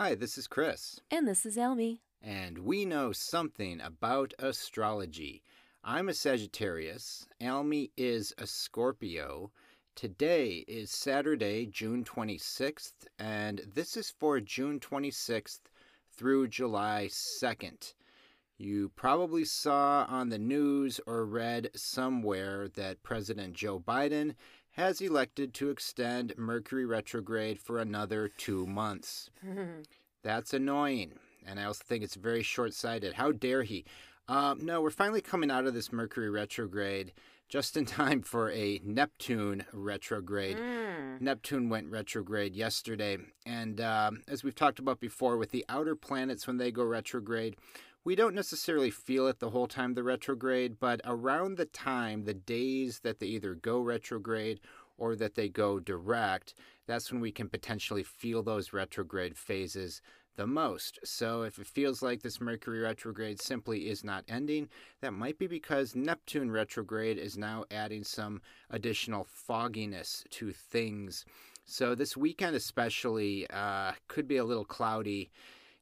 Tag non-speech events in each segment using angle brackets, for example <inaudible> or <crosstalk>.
Hi, this is Chris, And this is Elmi. and we know something about astrology. I'm a Sagittarius, Almy is a Scorpio. Today is Saturday, June 26th, and this is for June 26th through July 2nd. You probably saw on the news or read somewhere that President Joe Biden has elected to extend Mercury retrograde for another two months. <laughs> That's annoying. And I also think it's very short sighted. How dare he? Um, no, we're finally coming out of this Mercury retrograde just in <laughs> time for a Neptune retrograde. Neptune went retrograde yesterday. And um, as we've talked about before, with the outer planets when they go retrograde, we don't necessarily feel it the whole time the retrograde, but around the time, the days that they either go retrograde or that they go direct, that's when we can potentially feel those retrograde phases the most. So if it feels like this Mercury retrograde simply is not ending, that might be because Neptune retrograde is now adding some additional fogginess to things. So this weekend, especially, uh, could be a little cloudy.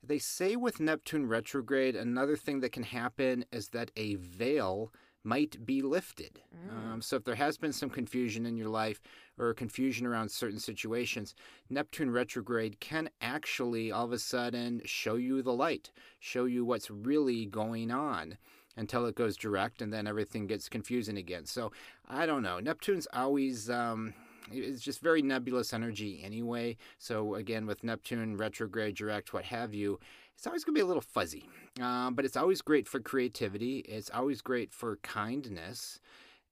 They say with Neptune retrograde, another thing that can happen is that a veil might be lifted. Um, so if there has been some confusion in your life or confusion around certain situations, Neptune retrograde can actually all of a sudden show you the light, show you what's really going on until it goes direct and then everything gets confusing again. So I don't know. Neptune's always. Um, it's just very nebulous energy anyway. So again, with Neptune retrograde, direct, what have you, it's always going to be a little fuzzy. Um, but it's always great for creativity. It's always great for kindness.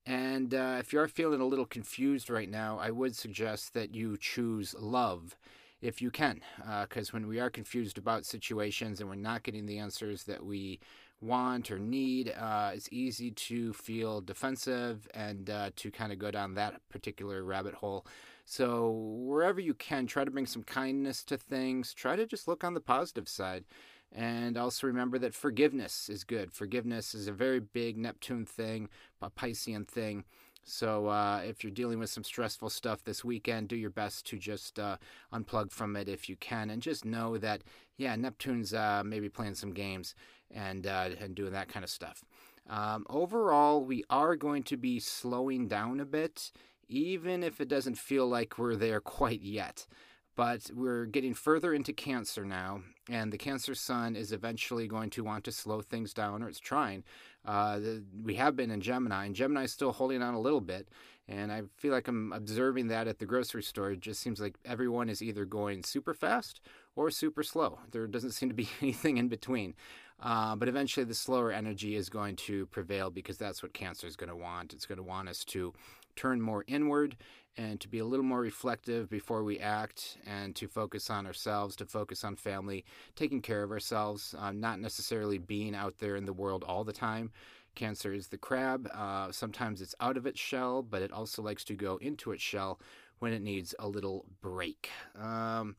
And uh, if you are feeling a little confused right now, I would suggest that you choose love if you can. Because when we are confused about situations and we're not getting the answers that we want or need, uh, it's easy to feel defensive and uh, to kind of go down that particular rabbit hole. So, wherever you can, try to bring some kindness to things. Try to just look on the positive side. And also remember that forgiveness is good. Forgiveness is a very big Neptune thing, a Piscean thing. So uh, if you're dealing with some stressful stuff this weekend, do your best to just uh, unplug from it if you can, and just know that yeah, Neptune's uh, maybe playing some games and uh, and doing that kind of stuff. Um, overall, we are going to be slowing down a bit, even if it doesn't feel like we're there quite yet. But we're getting further into Cancer now, and the Cancer Sun is eventually going to want to slow things down, or it's trying. Uh, the, we have been in Gemini, and Gemini is still holding on a little bit. And I feel like I'm observing that at the grocery store. It just seems like everyone is either going super fast or super slow. There doesn't seem to be <laughs> anything in between. Uh, but eventually, the slower energy is going to prevail because that's what Cancer is going to want. It's going to want us to turn more inward and to be a little more reflective before we act and to focus on ourselves, to focus on family, taking care of ourselves, uh, not necessarily being out there in the world all the time. Cancer is the crab. Uh, sometimes it's out of its shell, but it also likes to go into its shell when it needs a little break. Um,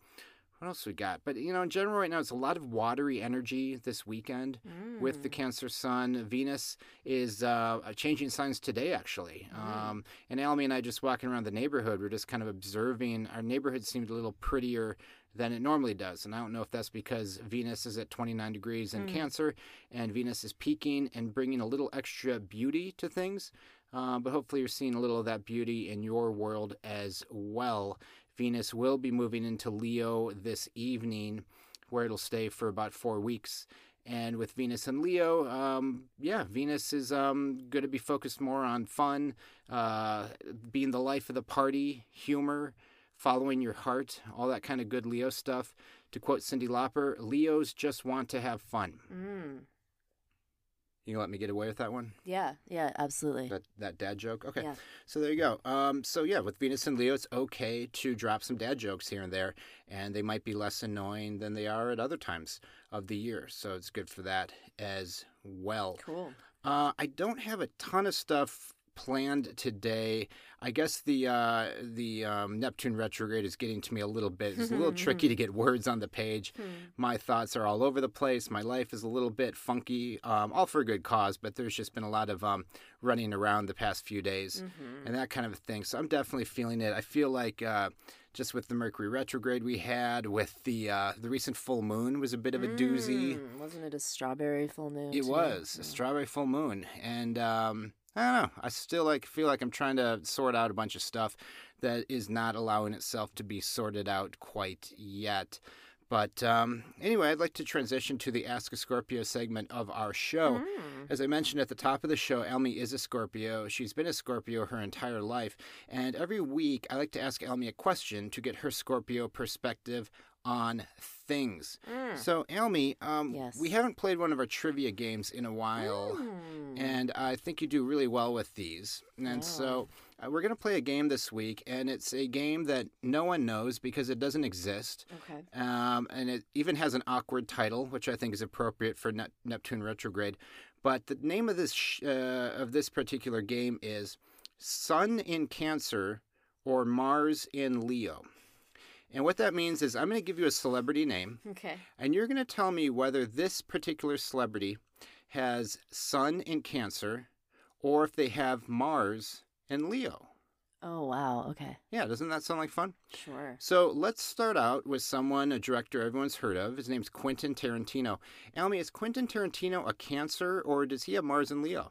what else we got? But you know, in general, right now, it's a lot of watery energy this weekend with the Cancer Sun. Venus is uh, changing signs today, actually. Um, and Almy and I just walking around the neighborhood, we're just kind of observing. Our neighborhood seemed a little prettier than it normally does. And I don't know if that's because Venus is at 29 degrees in Cancer and Venus is peaking and bringing a little extra beauty to things. Uh, but hopefully, you're seeing a little of that beauty in your world as well. Venus will be moving into Leo this evening, where it'll stay for about four weeks. And with Venus and Leo, um, yeah, Venus is um, going to be focused more on fun, uh, being the life of the party, humor, following your heart, all that kind of good Leo stuff. To quote Cyndi Lauper, Leos just want to have fun. Mm. You gonna let me get away with that one? Yeah, yeah, absolutely. That that dad joke? Okay. Yeah. So there you go. Um, so yeah, with Venus and Leo, it's okay to drop some dad jokes here and there, and they might be less annoying than they are at other times of the year. So it's good for that as well. Cool. Uh, I don't have a ton of stuff planned today. I guess the uh, the um, Neptune retrograde is getting to me a little bit. It's a little <laughs> tricky to get words on the page. Hmm. My thoughts are all over the place. My life is a little bit funky, um, all for a good cause, but there's just been a lot of um, running around the past few days Mhm. and that kind of thing. So I'm definitely feeling it. I feel like uh, just with the Mercury retrograde we had, with the uh, the recent full moon was a bit of a doozy. Mm, Wasn't it a strawberry full moon? It too? was a Mm. strawberry full moon, and um, I don't know. I still like feel like I'm trying to sort out a bunch of stuff that is not allowing itself to be sorted out quite yet. But um, anyway, I'd like to transition to the Ask a Scorpio segment of our show. Mm. As I mentioned at the top of the show, Elmi is a Scorpio. She's been a Scorpio her entire life. And every week, I like to ask Elmi a question to get her Scorpio perspective on things. Mm. So, Elmi, um, Yes. we haven't played one of our trivia games in a while. Mm. And I think you do really well with these. And so uh, we're going to play a game this week, and it's a game that no one knows because it doesn't exist. Okay. Um, and it even has an awkward title, which I think is appropriate for Nep- Neptune retrograde. But the name of this sh- uh, of this particular game is Sun in Cancer or Mars in Leo. And what that means is I'm going to give you a celebrity name, Okay. and you're going to tell me whether this particular celebrity has Sun in Cancer or if they have Mars in Leo. Oh wow. Okay. Yeah, doesn't that sound like fun? Sure. So let's start out with someone, a director everyone's heard of. His name's Quentin Tarantino. Almy, is Quentin Tarantino a Cancer or does he have Mars and Leo?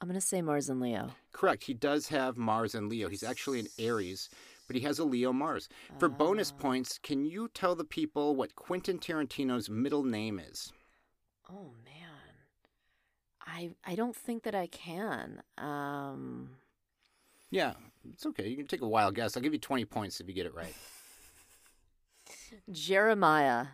I'm gonna say Mars and Leo. Correct. He does have Mars and Leo. He's actually an Aries, but he has a Leo Mars. For bonus Ah. points, can you tell the people what Quentin Tarantino's middle name is? Oh man. I I don't think that I can. Um. Yeah, it's okay. You can take a wild guess. I'll give you 20 points if you get it right. <laughs> Jeremiah.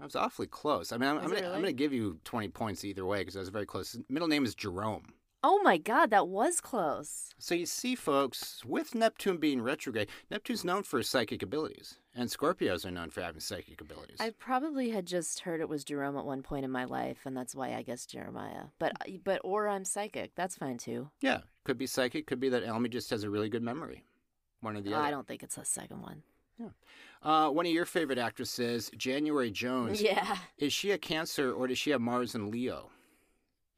That was awfully close. I mean, I'm, I'm going to I'm really? gonna give you 20 points either way because I was very close. His middle name is Jerome. Oh my God, that was close. So you see, folks, with Neptune being retrograde, Neptune's known for his psychic abilities, and Scorpios are known for having psychic abilities. I probably had just heard it was Jerome at one point in my life, and that's why I guess Jeremiah. But but or I'm psychic. That's fine too. Yeah, could be psychic, could be that Almy just has a really good memory. One or the other. I don't think it's the second one. Uh, one of your favorite actresses, January Jones. <laughs> Yeah. Is she a Cancer or does she have Mars and Leo?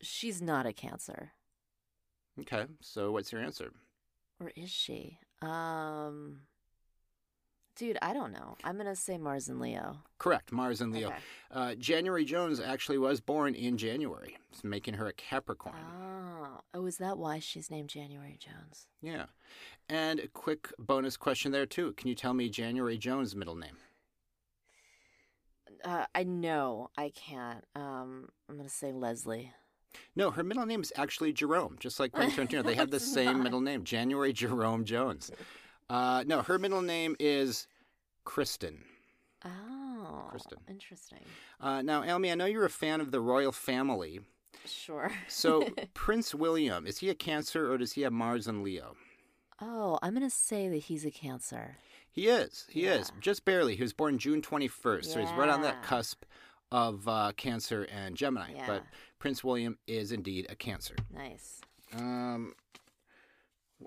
She's not a Cancer, Okay, so what's your answer? or is she? Um. Dude, I don't know. I'm gonna say Mars and Leo. Correct, Mars and Leo. Okay. Uh, January Jones actually was born in January, making her a Capricorn. Oh, oh, is that why she's named January Jones? Yeah. And a quick bonus question there, too. Can you tell me January Jones' middle name? Uh, I know I can't. Um, I'm gonna say Leslie. No, her middle name is actually Jerome, just like Quentin Tarantino. They have the <laughs> same not. middle name, January Jerome Jones. Uh, no, her middle name is Kristen. Oh, Kristen. interesting. Uh, now, Elmi, I know you're a fan of the royal family. Sure. So, <laughs> Prince William, is he a Cancer or does he have Mars and Leo? oh, I'm gonna say that he's a Cancer. He is. He is. Just barely. He was born June 21st, so he's right on that cusp of uh, Cancer and Gemini. Yeah. But Prince William is indeed a Cancer. Nice. Um,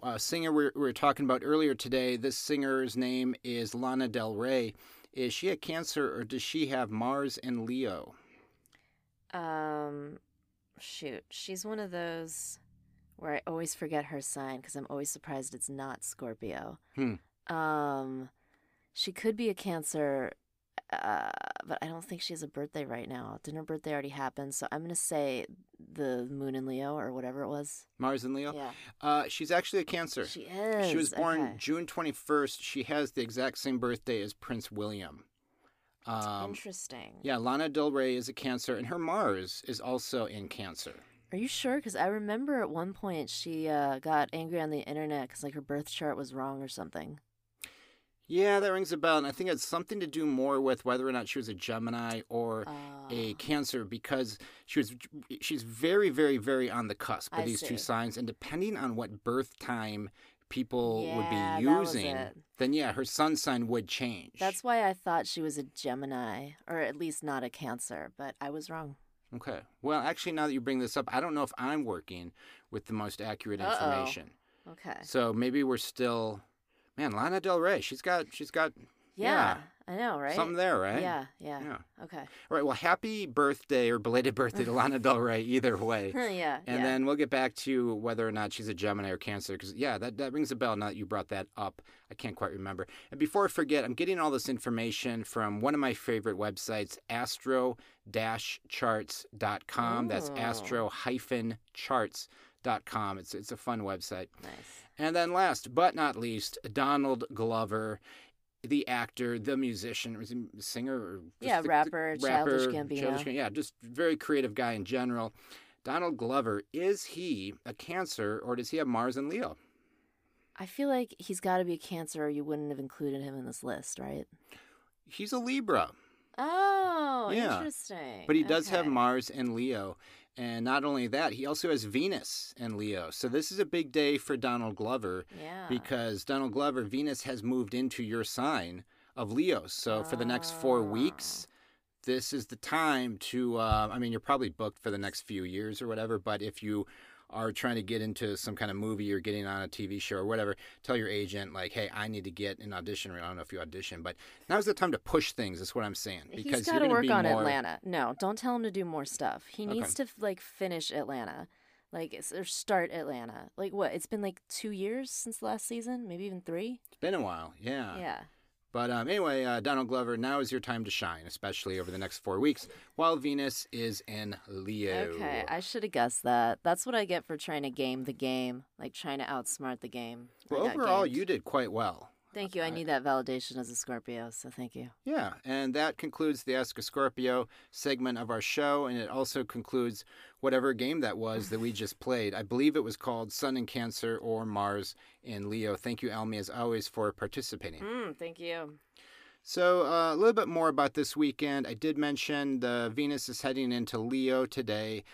a singer we we were talking about earlier today. This singer's name is Lana Del Rey. Is she a Cancer or does she have Mars and Leo? Um, shoot, she's one of those where I always forget her sign because I'm always surprised it's not Scorpio. Hmm. Um, she could be a Cancer, uh, but I don't think she has a birthday right now. Didn't her birthday already happen? So I'm gonna say the Moon in Leo or whatever it was. Mars in Leo. Yeah, Uh, she's actually a Cancer. she is. She was born Okay. June 21st. She has the exact same birthday as Prince William. Um, Interesting. yeah, Lana Del Rey is a Cancer, and her Mars is also in Cancer. Are you sure? Because I remember at one point she uh, got angry on the internet because like her birth chart was wrong or something. Yeah, that rings a bell, and I think it's something to do more with whether or not she was a Gemini or a Oh. Cancer because she was she's very, very, very on the cusp of I these two signs, and depending on what birth time people would be using, then yeah, her sun sign would change. That's why I thought she was a Gemini, or at least not a Cancer, but I was wrong. Okay. Well, actually, now that you bring this up, I don't know if I'm working with the most accurate Uh-oh. information. Okay. So maybe we're still, man, Lana Del Rey. She's got, she's got Yeah, I know, right? something there, right? Yeah, yeah. Yeah. Okay. All right. Well, happy birthday or belated birthday to Lana Del Rey. <laughs> Either way. yeah. And yeah. then we'll get back to whether or not she's a Gemini or Cancer, because yeah, that, that rings a bell now that you brought that up. I can't quite remember. And before I forget, I'm getting all this information from one of my favorite websites, astro-charts.com. That's astro-charts.com. It's it's a fun website. nice. And then last but not least, Donald Glover. The actor, the musician, was he singer, Yeah, the- the rapper, Childish rapper, Gambino. Childish yeah, just very creative guy in general. Donald Glover, is he a Cancer or does he have Mars and Leo? I feel like he's got to be a Cancer, or you wouldn't have included him in this list, right? He's a Libra, Oh, Yeah. interesting. but he does have Mars and Leo. And not only that, he also has Venus and Leo. So this is a big day for Donald Glover Yeah. because Donald Glover, Venus has moved into your sign of Leo. So for the next four Ah. weeks, this is the time to. Uh, I mean, you're probably booked for the next few years or whatever. But if you are trying to get into some kind of movie or getting on a TV show or whatever, tell your agent like, "Hey, I need to get an audition." I don't know if you audition, but now's the time to push things. That's what I'm saying He's because got you're to work on more. Atlanta. No, don't tell him to do more stuff. He Okay. needs to like finish Atlanta, like or start Atlanta. Like what? It's been like two years since the last season, maybe even three. It's been a while, yeah. Yeah. But um, anyway, uh, Donald Glover, now is your time to shine, especially over the next four weeks, while Venus is in Leo. Okay, I should have guessed that. That's what I get for trying to game the game, like trying to outsmart the game. Well, overall, you did quite well. Thank you. I I- need that validation as a Scorpio, so thank you. Yeah, and that concludes the Ask a Scorpio segment of our show, and it also concludes whatever game that was that we just played. I believe it was called Sun in Cancer or Mars in Leo. Thank you, Elmi, as always, for participating. Mm, thank you. So, uh, a little bit more about this weekend. I did mention the Venus is heading into Leo today.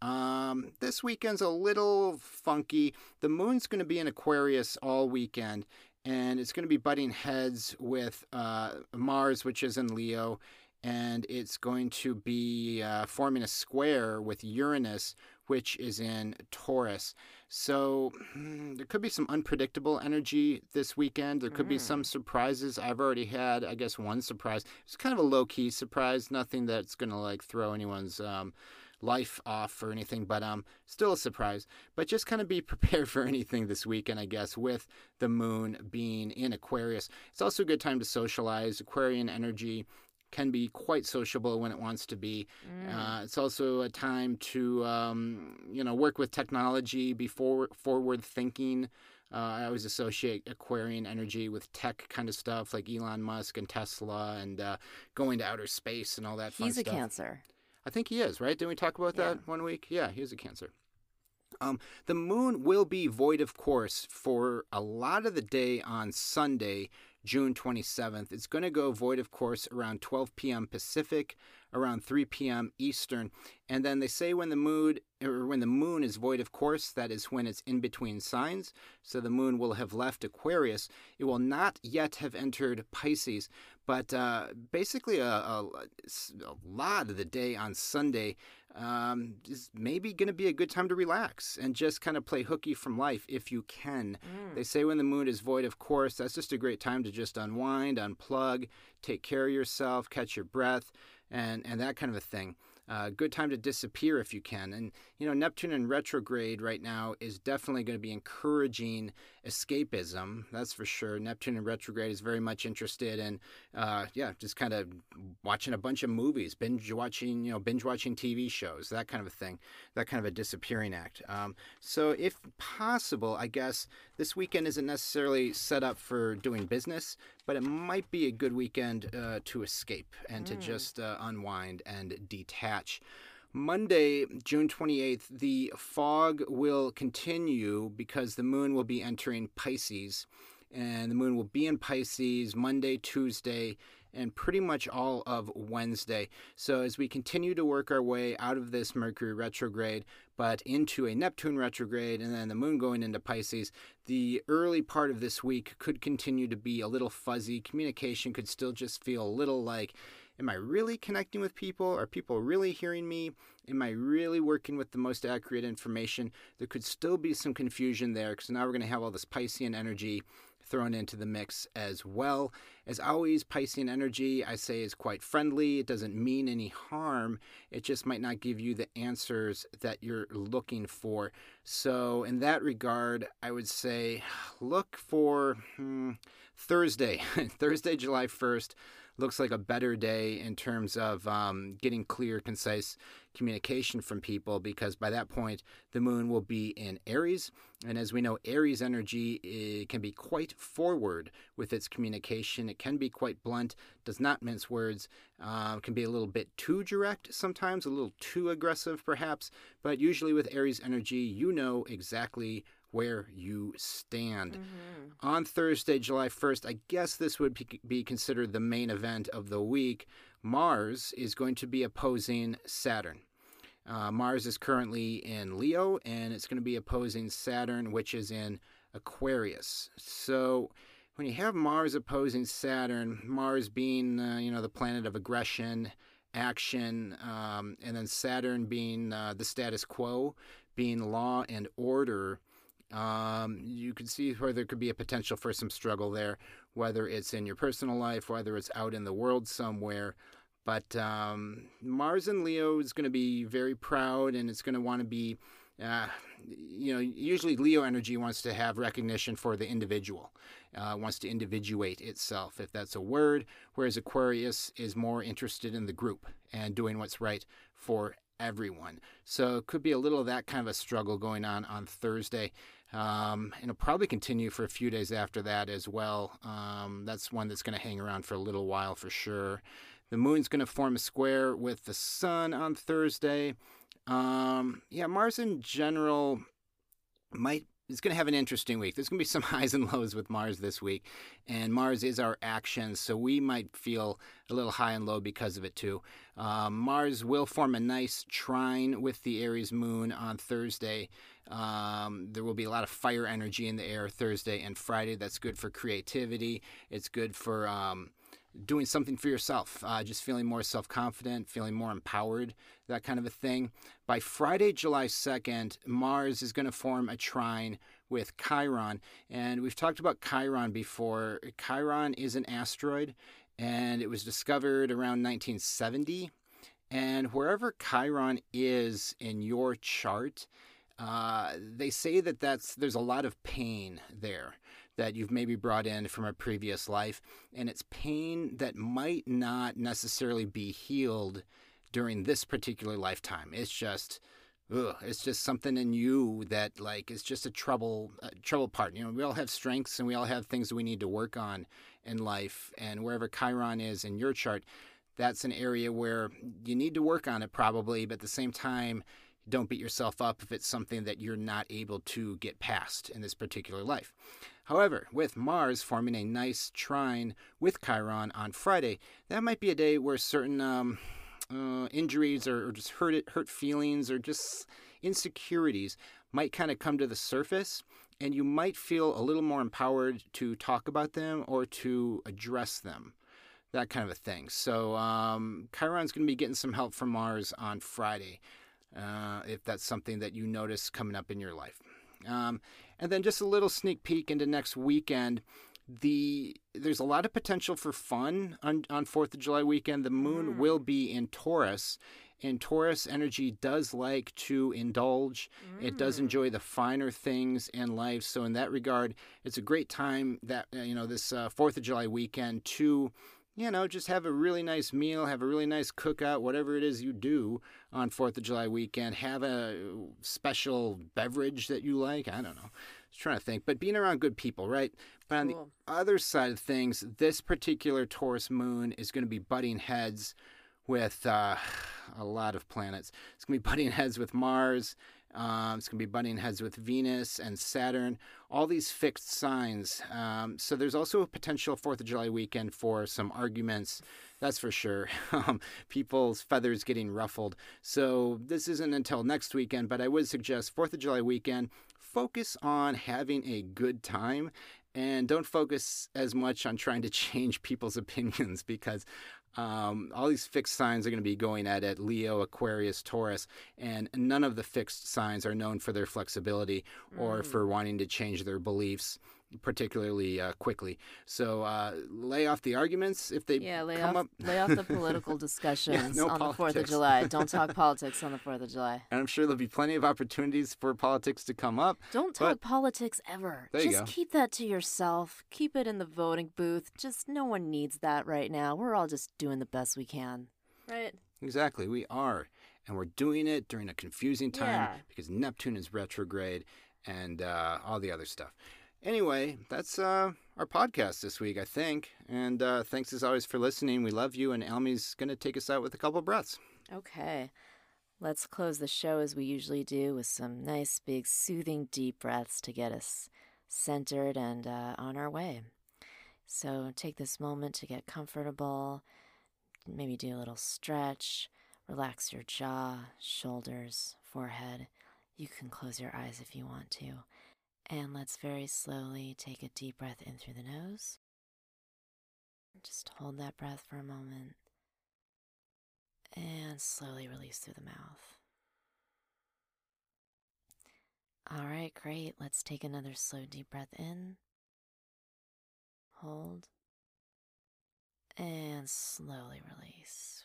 Um, this weekend's a little funky. The moon's going to be in Aquarius all weekend, and it's going to be butting heads with uh, Mars, which is in Leo, and it's going to be uh, forming a square with Uranus, which is in Taurus. So hmm, there could be some unpredictable energy this weekend. There could be Mm. some surprises. I've already had, I guess, one surprise. It's kind of a low key surprise, nothing that's going to like throw anyone's um, life off or anything, but um, still a surprise. But just kind of be <laughs> prepared for anything this weekend, I guess, with the moon being in Aquarius. It's also a good time to socialize. Aquarian energy can be quite sociable when it wants to be. Mm. Uh, it's also a time to, um, you know, work with technology, be forward, forward thinking. Uh, I always associate Aquarian energy with tech kind of stuff, like Elon Musk and Tesla, and uh, going to outer space and all that. fun He's a stuff. Cancer. I think he is, right? Didn't we talk about Yeah. that one week? Yeah, he is a Cancer. Um, the moon will be void of course for a lot of the day on Sunday, June 27th. It's going to go void of course around 12 p.m. Pacific, around 3 p.m. Eastern. And then they say when the moon or when the moon is void of course, that is when it's in between signs. So the moon will have left Aquarius. It will not yet have entered Pisces, but uh, basically a, a, a lot of the day on Sunday um, is maybe going to be a good time to relax and just kind of play hooky from life if you can. Mm. They say when the moon is void, of course, that's just a great time to just unwind, unplug, take care of yourself, catch your breath, and, and that kind of a thing. Good time to disappear if you can. And, you know, Neptune in retrograde right now is definitely going to be encouraging escapism. That's for sure. Neptune in retrograde is very much interested in, uh, yeah, just kind of watching a bunch of movies, binge watching, you know, binge watching TV shows, that kind of a thing, that kind of a disappearing act. Um, so, if possible, I guess this weekend isn't necessarily set up for doing business, but it might be a good weekend uh, to escape and to Mm. just uh, unwind and detach. Monday, June 28th, the fog will continue because the moon will be entering Pisces. And the moon will be in Pisces Monday, Tuesday, and pretty much all of Wednesday. So, as we continue to work our way out of this Mercury retrograde, but into a Neptune retrograde, and then the moon going into Pisces, the early part of this week could continue to be a little fuzzy. Communication could still just feel a little like Am I really connecting with people? Are people really hearing me? Am I really working with the most accurate information? There could still be some confusion there because now we're going to have all this Piscean energy thrown into the mix as well. As always, Piscean energy, I say, is quite friendly. It doesn't mean any harm. It just might not give you the answers that you're looking for. So, in that regard, I would say <sighs> look for hmm, Thursday, <laughs> Thursday, July 1st looks like a better day in terms of um, getting clear, concise communication from people because by that point the moon will be in Aries. And as we know, Aries energy can be quite forward with its communication. It can be quite blunt, does not mince words, uh, can be a little bit too direct sometimes, a little too aggressive perhaps. But usually with Aries energy, you know exactly where you stand. Mm-hmm. On Thursday, July 1st, I guess this would be considered the main event of the week. Mars is going to be opposing Saturn. Uh, Mars is currently in Leo, and it's going to be opposing Saturn, which is in Aquarius. So, when you have Mars opposing Saturn, Mars being uh, you know the planet of aggression, action, um, and then Saturn being uh, the status quo, being law and order, um, you can see where there could be a potential for some struggle there, whether it's in your personal life, whether it's out in the world somewhere. But um, Mars and Leo is going to be very proud and it's going to want to be, uh, you know, usually Leo energy wants to have recognition for the individual, uh, wants to individuate itself, if that's a word, whereas Aquarius is more interested in the group and doing what's right for everyone. So it could be a little of that kind of a struggle going on on Thursday. Um, and it'll probably continue for a few days after that as well. Um, that's one that's going to hang around for a little while for sure. The moon's going to form a square with the sun on Thursday. Um, yeah, Mars in general might it's going to have an interesting week. There's going to be some <laughs> highs and lows with Mars this week, and Mars is our action, so we might feel a little high and low because of it too. Um, Mars will form a nice trine with the Aries moon on Thursday. Um, there will be a lot of fire energy in the air Thursday and Friday. That's good for creativity. It's good for um, doing something for yourself, uh, just feeling more self confident, feeling more empowered, that kind of a thing. By Friday, July 2nd, Mars is going to form a trine with Chiron. And we've talked about Chiron before. Chiron is an asteroid, and it was discovered around 1970. And wherever Chiron is in your chart, uh, they say that that's there's a lot of pain there that you've maybe brought in from a previous life, and it's pain that might not necessarily be healed during this particular lifetime. It's just, ugh, it's just something in you that like is just a trouble, a trouble part. You know, we all have strengths and we all have things that we need to work on in life, and wherever Chiron is in your chart, that's an area where you need to work on it probably, but at the same time don't beat yourself up if it's something that you're not able to get past in this particular life. However, with Mars forming a nice trine with Chiron on Friday, that might be a day where certain um, uh, injuries or, or, just hurt hurt feelings or just insecurities might kind of come to the surface, and you might feel a little more empowered to talk about them or to address them that kind of a thing. So um, Chiron's going to be getting some help from Mars on Friday uh, if that's something that you notice coming up in your life. Um, and then just a little sneak peek into next weekend. The there's a lot of potential for fun on on Fourth of July weekend. The moon mm. will be in Taurus, and Taurus energy does like to indulge. Mm. It does mm. enjoy the finer things in life. So in that regard, it's a great time that you know this uh, Fourth of July weekend to you know, just have a really nice meal, have a really nice cookout, whatever it is you do on 4th of July weekend. Have a special beverage that you like. I don't know. I was trying to think. But being around good people, right? But on cool. the other side of things, this particular Taurus moon is going to be butting heads with uh, <sighs> a lot of planets. It's going to be butting heads with Mars um, it's going to be butting heads with Venus and Saturn, all these fixed signs. Um, so there's also a potential 4th of July weekend for some arguments, that's for sure. <laughs> Um, people's feathers getting ruffled. So this isn't until next weekend, but I would suggest 4th of July weekend, focus on having a good time and don't focus as much on trying to <laughs> change people's opinions because Um, all these fixed signs are going to be going at it Leo, Aquarius, Taurus, and none of the fixed signs are known for their flexibility or Mm. for wanting to change their beliefs particularly uh, quickly. So uh, lay off the arguments if they Yeah, lay come off, up. lay off the <laughs> political discussions no on the 4th of. July. <laughs> Don't talk politics on the 4th of July. and I'm sure there'll be plenty of opportunities for politics to come up. Don't But- talk politics ever. There you Just go. keep that to yourself. Keep it in the voting booth. Just no one needs that right now. We're all just doing the best we can. Right? Exactly, we are. And we're doing it during a confusing time Yeah. because Neptune is retrograde and uh, all the other stuff. Anyway, that's uh, our podcast this week, I think. And uh, thanks as always for listening. We love you. And Almy's going to take us out with a couple breaths. Okay. Let's close the show as we usually do with some nice, big, soothing, deep breaths to get us centered and uh, on our way. So take this moment to get comfortable. Maybe do a little stretch. Relax your jaw, shoulders, forehead. You can close your eyes if you want to. And let's very slowly take a deep breath in through the nose. Just hold that breath for a moment and slowly release through the mouth. All right, great. Let's take another slow, deep breath in. Hold. And slowly release.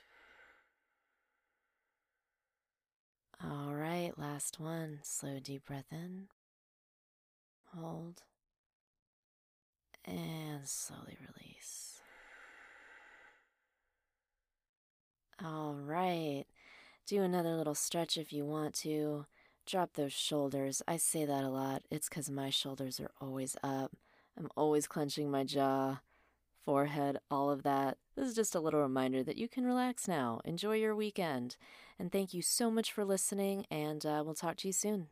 All right, last one. Slow, deep breath in. Hold. And slowly release. All right. Do another little stretch if you want to. Drop those shoulders. I say that a lot. It's because my shoulders are always up. I'm always clenching my jaw, forehead, all of that. This is just a little reminder that you can relax now. Enjoy your weekend. And thank you so much for listening, and uh, we'll talk to you soon.